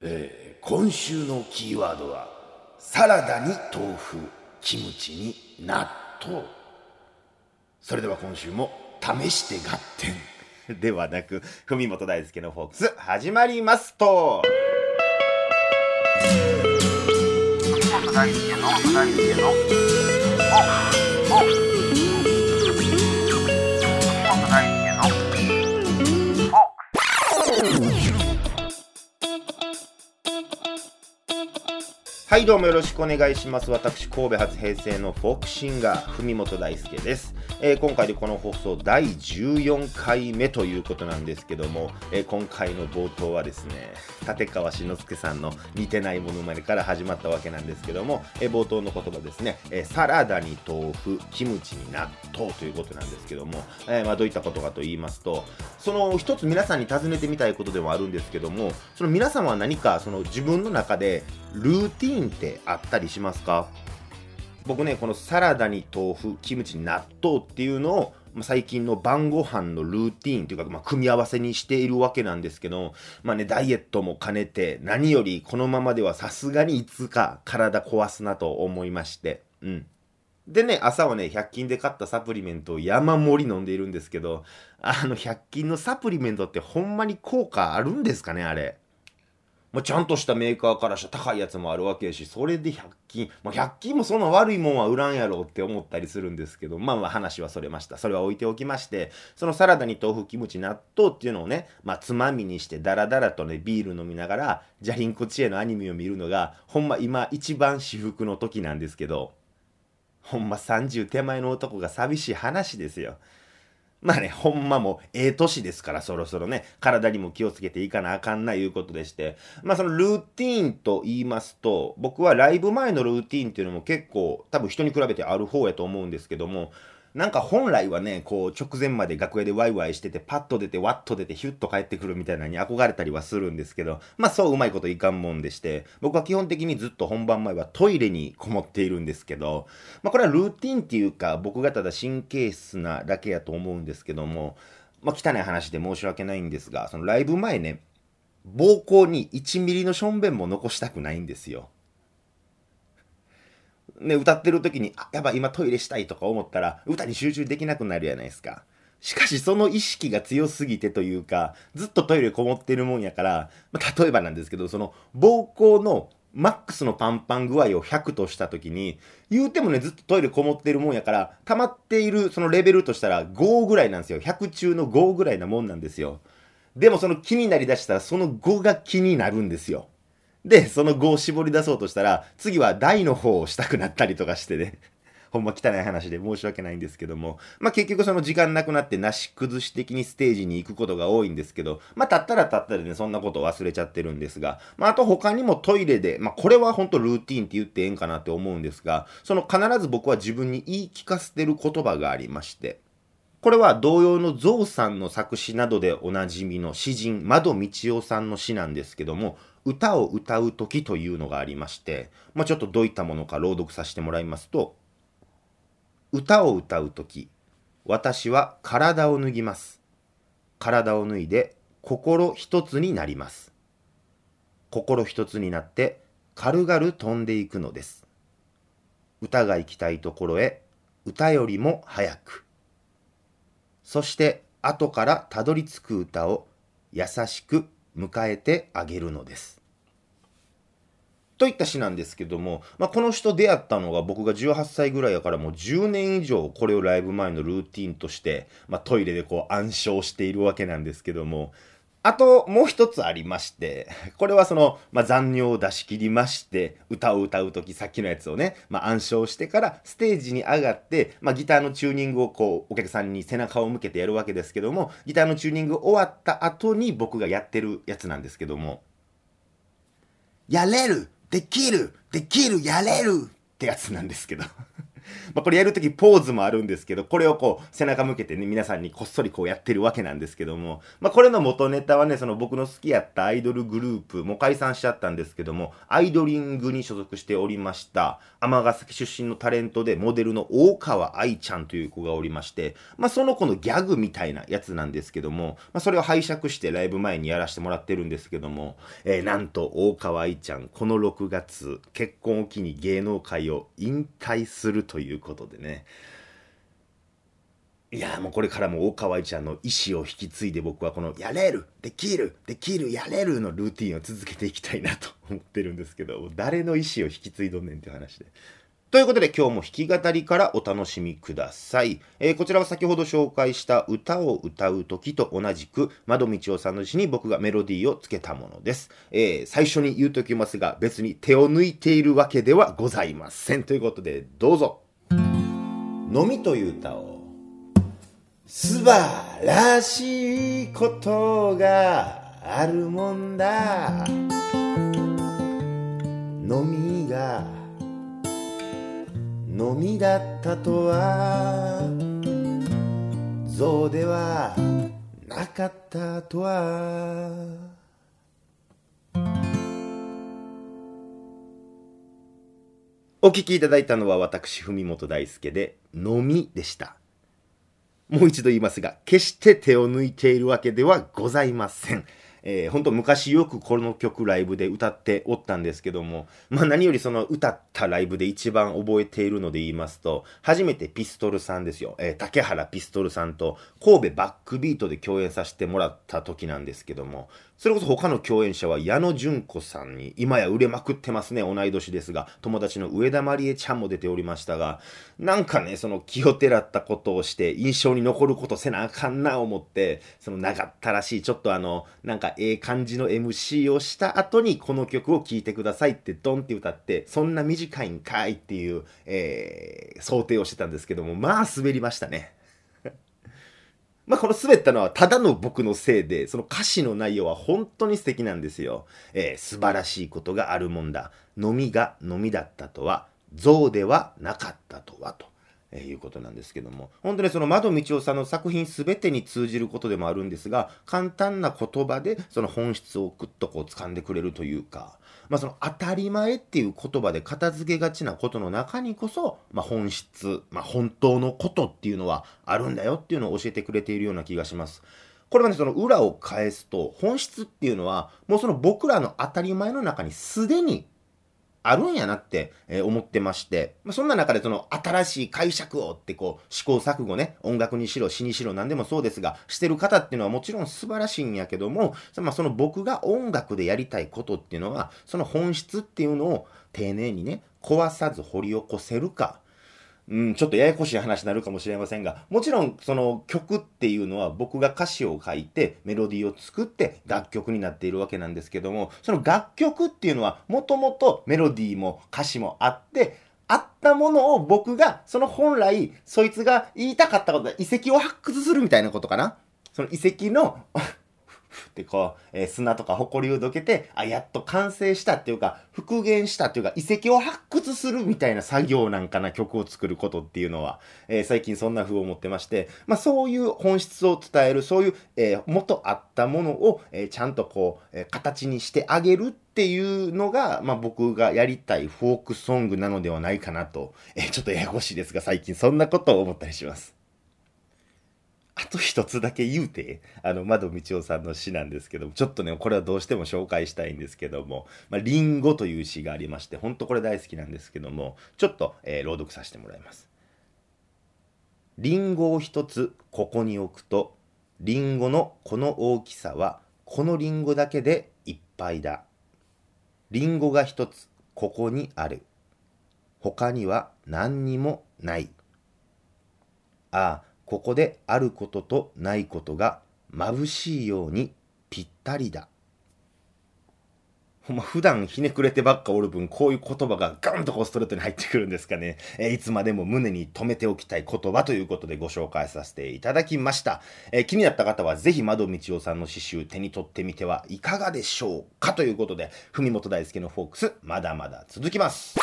えー今週のキーワードはサラダに豆腐キムチに納豆。それでは今週も試して合点ではなく文元大輔のフォークス始まりますと。本大輔の大輔のおお本。はいどうもよろしくお願いします。私神戸発平成のフォークシンガー文元大輔です、えー今回でこの放送第14回目ということなんですけども、えー今回の冒頭はですね立川志の輔さんの似てないものまねから始まったわけなんですけども、えー冒頭の言葉ですね、えサラダに豆腐キムチに納豆ということなんですけども、えまあ、どういったことかと言いますとその一つ皆さんに尋ねてみたいことでもあるんですけどもその皆様は何かその自分の中でルーティンーンってあったりしますか？僕ねこのサラダに豆腐キムチ納豆っていうのを最近の晩ご飯のルーティーンというか、まあ、組み合わせにしているわけなんですけど、まあね、ダイエットも兼ねて何よりこのままではさすがにいつか体壊すなと思いまして。うん。でね、朝はね、100均で買ったサプリメントを山盛り飲んでいるんですけど、あの、100均のサプリメントってほんまに効果あるんですかね、あれ？まあ、ちゃんとしたメーカーからしたら高いやつもあるわけやし、それで100均、まあ、100均もそんな悪いもんは売らんやろって思ったりするんですけど、まあまあ話はそれました。それは置いておきまして、そのサラダに豆腐、キムチ、納豆っていうのをね、まあつまみにしてダラダラとね、ビール飲みながら、ジャリンコチエのアニメを見るのが、ほんま今一番至福の時なんですけど、ほんま30手前の男が寂しい話ですよ。まあね、ほんまも、ええ年ですから、そろそろね、体にも気をつけていかなあかんないうことでして、まあそのルーティーンと言いますと、僕はライブ前のルーティーンっていうのも結構、多分人に比べてある方やと思うんですけども、なんか本来はね、こう直前まで楽屋でワイワイしてて、パッと出て、ワッと出て、ヒュッと帰ってくるみたいなのに憧れたりはするんですけど、まあそううまいこといかんもんでして、僕は基本的にずっと本番前はトイレにこもっているんですけど、まあこれはルーティンっていうか、僕がただ神経質なだけやと思うんですけども、まあ汚い話で申し訳ないんですが、そのライブ前ね、膀胱に1ミリのしょんべんも残したくないんですよ。ね、歌ってる時に、あ、やばい、今トイレしたいとか思ったら、歌に集中できなくなるじゃないですか。しかし、その意識が強すぎてというか、ずっとトイレこもってるもんやから、まあ、例えばなんですけど、その、膀胱のマックスのパンパン具合を100とした時に、言うてもね、ずっとトイレこもってるもんやから、溜まっているそのレベルとしたら5ぐらいなんですよ。100中の5ぐらいなもんなんですよ。でもその気になりだしたら、その5が気になるんですよ。で、その5を絞り出そうとしたら、次は大の方をしたくなったりとかしてね。ほんま汚い話で申し訳ないんですけども。まあ結局その時間なくなってなし崩し的にステージに行くことが多いんですけど、まあたったらたったでね、そんなことを忘れちゃってるんですが、まああと他にもトイレで、まあこれは本当ルーティンって言ってええんかなって思うんですが、その必ず僕は自分に言い聞かせてる言葉がありまして、これは同様のゾウさんの作詞などでおなじみの詩人、窓道夫さんの詩なんですけども、歌を歌う時というのがありまして、まあ、ちょっとどういったものか朗読させてもらいますと、歌を歌う時、私は体を脱ぎます。体を脱いで心一つになります。心一つになって軽々飛んでいくのです。歌が行きたいところへ、歌よりも早く。そして後からたどり着く歌を優しく迎えてあげるのです。といった詩なんですけども、まあ、この人出会ったのが僕が18歳ぐらいやからもう10年以上これをライブ前のルーティンとして、まあ、トイレでこう暗唱しているわけなんですけども、あともう一つありまして、これはその、まあ、残尿を出し切りまして、歌を歌うときさっきのやつをね、まあ、暗唱してからステージに上がって、まあ、ギターのチューニングをこう、お客さんに背中を向けてやるわけですけども、ギターのチューニング終わった後に僕がやってるやつなんですけども、やれるできるできるやれるってやつなんですけど。まあこれやるときポーズもあるんですけど、これをこう背中向けてね、皆さんにこっそりこうやってるわけなんですけども、まあこれの元ネタはね、その僕の好きやったアイドルグループ、も解散しちゃったんですけども、アイドリングに所属しておりました、尼崎出身のタレントでモデルの大川愛ちゃんという子がおりまして、まあその子のギャグみたいなやつなんですけども、まあそれを拝借してライブ前にやらせてもらってるんですけども、えー、なんと大川愛ちゃん、この6月、結婚を機に芸能界を引退するというということでね、いやもうこれからも大川愛ちゃんの意思を引き継いで僕はこのやれるできるできるやれるのルーティンを続けていきたいなと思ってるんですけど誰の意思を引き継いどんねんっていう話で。ということで今日も弾き語りからお楽しみください。えー、こちらは先ほど紹介した歌を歌う時と同じく窓道夫さんの詩に僕がメロディーをつけたものです。えー、最初に言うときますが別に手を抜いているわけではございません。ということでどうぞ。のみという歌を素晴らしいことがあるもんだ。のみがのみだったとは象ではなかったとはお聞きいただいたのは私文本大輔で「のみ」でした。もう一度言いますが決して手を抜いているわけではございません。えー、本当昔よくこの曲ライブで歌っておったんですけども、まあ何よりその歌ったライブで一番覚えているので言いますと、初めてピストルさんですよ、えー、竹原ピストルさんと神戸バックビートで共演させてもらった時なんですけども、それこそ他の共演者は矢野純子さんに、今や売れまくってますね、同い年ですが、友達の上田まりえちゃんも出ておりましたが、なんかね、その気をてらったことをして印象に残ることせなあかんな思って、その長ったらしい、ちょっとあの、なんかええ感じの MC をした後にこの曲を聴いてくださいってドンって歌って、そんな短いんかいっていう、えー、想定をしてたんですけども、まあ滑りましたね。まあ、この滑ったのはただの僕のせいで、その歌詞の内容は本当に素敵なんですよ。えー、素晴らしいことがあるもんだ。飲みが飲みだったとは、象ではなかったとはと。えー、いうことなんですけども本当にその窓道夫さんの作品全てに通じることでもあるんですが簡単な言葉でその本質をぐっとこう掴んでくれるというかまあ、その当たり前っていう言葉で片付けがちなことの中にこそ、まあ、本質、まあ、本当のことっていうのはあるんだよっていうのを教えてくれているような気がします。これはね、その裏を返すと、本質っていうのは、もうその僕らの当たり前の中にすでにあるんやなって、え思ってまして、まあ、そんな中でその新しい解釈をってこう試行錯誤ね、音楽にしろ詩にしろ何でもそうですが、してる方っていうのはもちろん素晴らしいんやけども、まあ、その僕が音楽でやりたいことっていうのは、その本質っていうのを丁寧にね、壊さず掘り起こせるか、うん、ちょっとややこしい話になるかもしれませんが、もちろんその曲っていうのは僕が歌詞を書いてメロディーを作って楽曲になっているわけなんですけども、その楽曲っていうのはもともとメロディーも歌詞もあって、あったものを僕がその本来そいつが言いたかったこと遺跡を発掘するみたいなことかな？その遺跡のってこう、えー、砂とか埃をどけて、あ、やっと完成したっていうか、復元したっていうか、遺跡を発掘するみたいな作業なんかな、曲を作ることっていうのは、えー、最近そんな風を持ってまして、まあそういう本質を伝える、そういう、えー、元あったものを、えー、ちゃんとこう、えー、形にしてあげるっていうのが、まあ僕がやりたいフォークソングなのではないかなと、えー、ちょっとややこしいですが、最近そんなことを思ったりします。あと一つだけ言うて、あの、窓道夫さんの詩なんですけども、ちょっとね、これはどうしても紹介したいんですけども、まあ、リンゴという詩がありまして、ほんとこれ大好きなんですけども、ちょっと、えー、朗読させてもらいます。リンゴを一つここに置くと、リンゴのこの大きさは、このリンゴだけでいっぱいだ。リンゴが一つここにある。他には何にもない。ああ、ここであることとないことが眩しいようにぴったりだ。ほんま普段ひねくれてばっかおる分、こういう言葉がガンとこうストレートに入ってくるんですかね。え、いつまでも胸に留めておきたい言葉ということでご紹介させていただきました。え、気になった方はぜひ窓道夫さんの詩集手に取ってみてはいかがでしょうかということで、文本大輔のフォークス、まだまだ続きます。